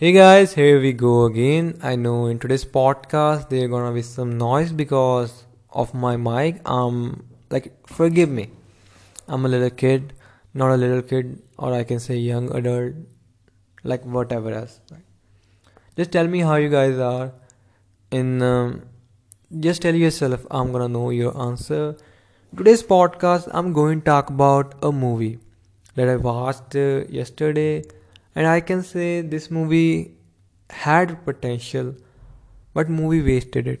Hey guys, here we go again. I know in today's podcast there gonna be some noise because of my mic. Um, like forgive me. I'm a little kid, not a little kid, or I can say young adult, like whatever else. Just tell me how you guys are. In um, just tell yourself. I'm gonna know your answer. Today's podcast, I'm going to talk about a movie that I watched uh, yesterday, and I can say this movie had potential, but movie wasted it.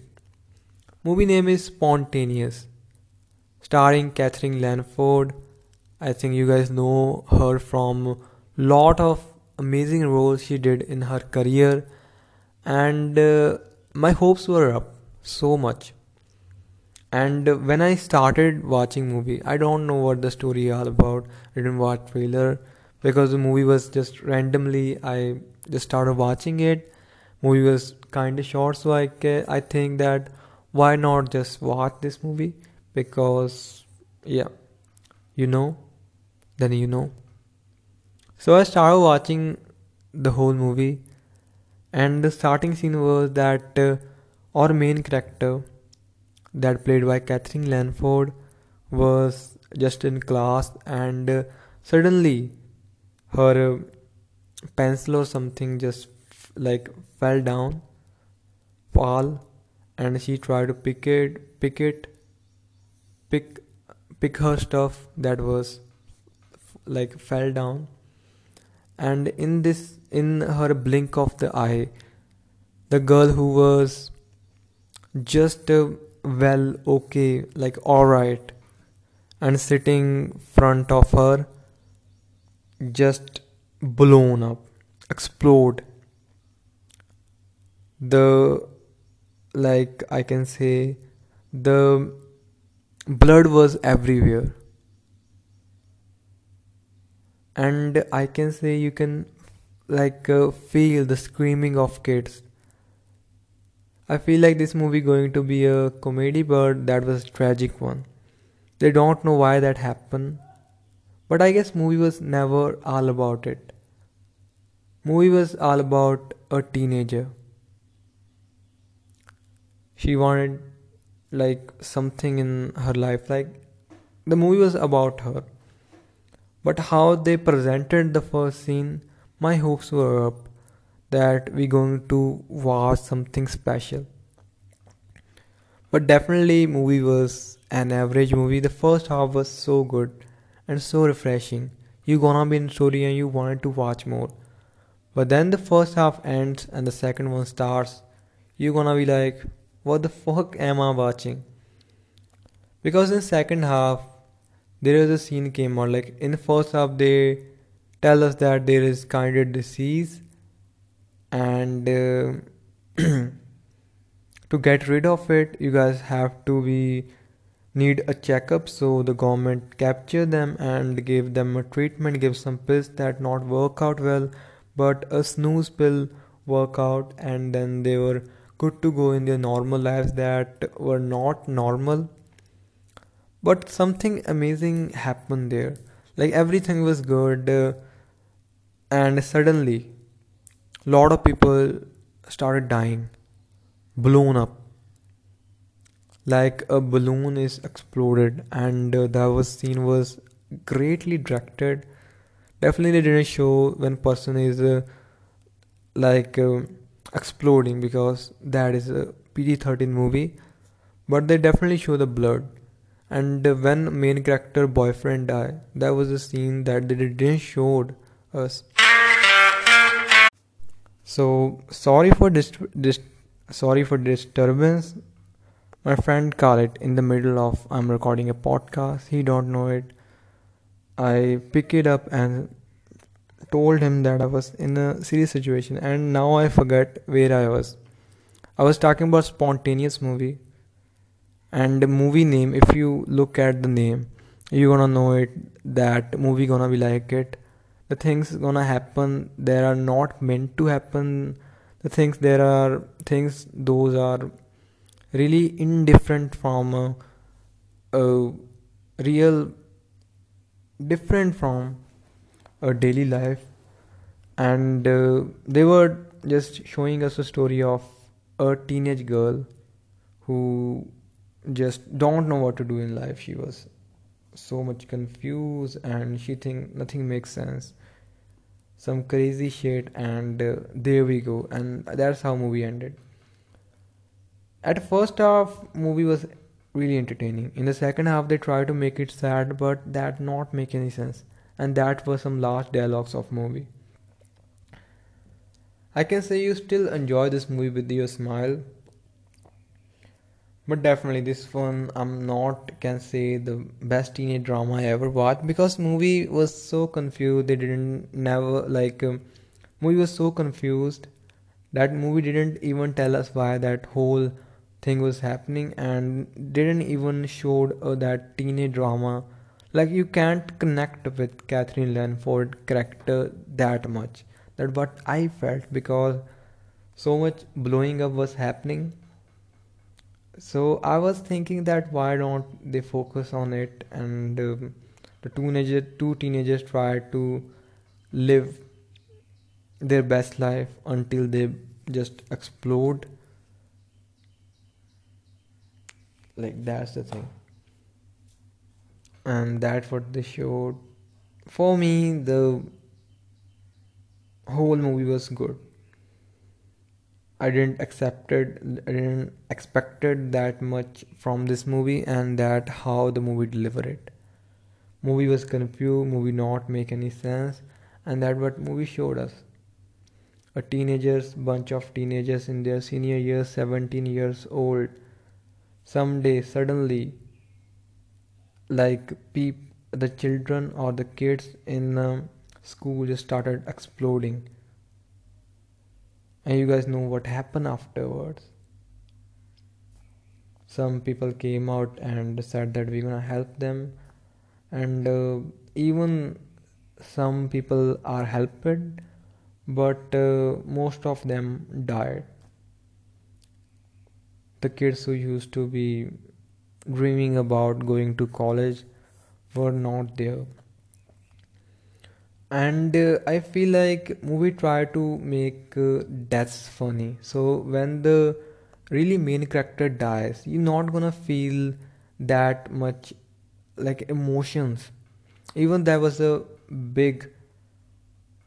Movie name is Spontaneous, starring Katherine Langford I think you guys know her from lot of amazing roles she did in her career, and uh, my hopes were up so much. And when i started watching movie i don't know what the story all about. I didn't watch trailer because the movie was just randomly i just started watching it. Movie was kind of short so i i think that why not just watch this movie? Because yeah you know then you know. So i started watching the whole movie and the starting scene was that uh, our main character that played by Katherine Langford was just in class and uh, suddenly her uh, pencil or something just like fell down fall and she tried to pick it pick it pick pick her stuff that was like fell down. And in this in her blink of the eye the girl who was just uh, well okay like all right and sitting front of her just blown up explode the like i can say the blood was everywhere. And i can say you can like uh, feel the screaming of kids. I feel like this movie going to be a comedy, but that was a tragic one. They don't know why that happened, but I guess movie was never all about it. Movie was all about a teenager. She wanted like something in her life, like the movie was about her. But how they presented the first scene, my hopes were up that we're going to watch something special. But definitely movie was an average movie. The first half was so good and so refreshing. You gonna be in story and you wanted to watch more. But then the first half ends and the second one starts. You gonna be like, what the fuck am I watching? Because in second half there is a scene came out like in the first half they tell us that there is kind of disease and uh, to get rid of it you guys have to be need a checkup so the government capture them and give them a treatment give some pills that not work out well but a snooze pill work out and then they were good to go in their normal lives that were not normal. But something amazing happened there. Like everything was good uh, and suddenly lot of people started dying blown up like a balloon is exploded and uh, that was scene was greatly directed. Definitely didn't show when person is uh, like uh, exploding because that is a pg-13 movie. But they definitely show the blood. And uh, when main character boyfriend die that was a scene that they didn't show us. So sorry for this, this sorry for disturbance. My friend it in the middle of I'm recording a podcast. He don't know it. I pick it up and told him that I was in a serious situation and now I forget where I was. I was talking about spontaneous movie and the movie name if you look at the name you're gonna know it that movie gonna be like it the things gonna happen there are not meant to happen the things there are things those are really indifferent from a, a real different from a daily life. And uh, they were just showing us a story of a teenage girl who just don't know what to do in life. She was so much confused and she think nothing makes sense. Some crazy shit and uh, there we go. And that's how movie ended at first half movie was really entertaining. In the second half they try to make it sad but that not make any sense. And that was some last dialogues of movie. I can say you still enjoy this movie with your smile. But definitely this one i'm not can say the best teenage drama i ever watched because movie was so confused. They didn't never like um, movie was so confused that movie didn't even tell us why that whole thing was happening and didn't even showed uh, that teenage drama. Like you can't connect with Katherine Langford character that much. That what I felt because so much blowing up was happening. So i was thinking that why don't they focus on it and um, the teenager two teenagers try to live their best life until they just explode like that's the thing and that's what they showed for me the whole movie was good I didn't accepted I didn't expected that much from this movie and that how the movie delivered it. Movie was confused, movie not make any sense, and that what movie showed us. A teenagers, bunch of teenagers in their senior years, 17 years old, someday suddenly like peep the children or the kids in um, school just started exploding. And you guys know what happened afterwards. Some people came out and said that we're gonna help them. And uh, even some people are helped but uh, most of them died the kids who used to be dreaming about going to college were not there. And uh, i feel like movie try to make uh, deaths funny. So when the really main character dies you're not gonna feel that much like emotions. Even there was a big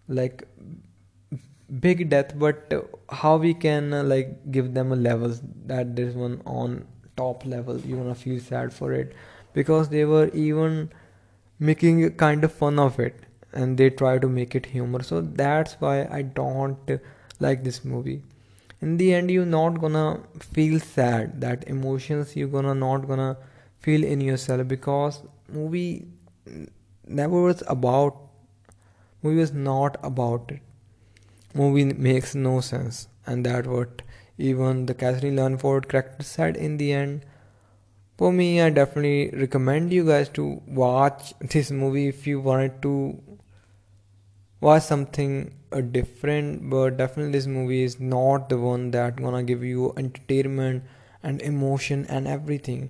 like big death but how we can uh, like give them a levels that this one on top level you wanna feel sad for it. Because they were even making kind of fun of it and they try to make it humor. So that's why i don't like this movie. In the end you're not gonna feel sad. That emotions you're gonna not gonna feel in yourself. Because movie never was about movie was not about it movie makes no sense. And that what even the Katherine Langford character said in the end. For me I definitely recommend you guys to watch this movie if you wanted to was something uh, different. But definitely this movie is not the one that gonna give you entertainment and emotion and everything.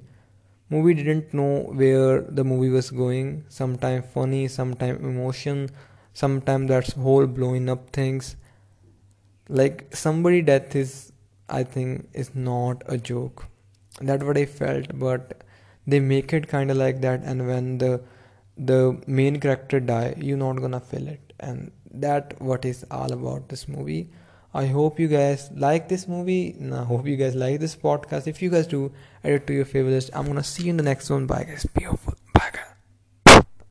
Movie didn't know where the movie was going. Sometimes funny sometimes emotion sometimes that's whole blowing up things like somebody death is i think is not a joke. That's what i felt but they make it kind of like that and when the the main character die you're not gonna feel it. And that what is all about this movie. I hope you guys like this movie. And i hope you guys like this podcast. If you guys do add it to your favorite list. I'm gonna see you in the next one. Bye guys. Beautiful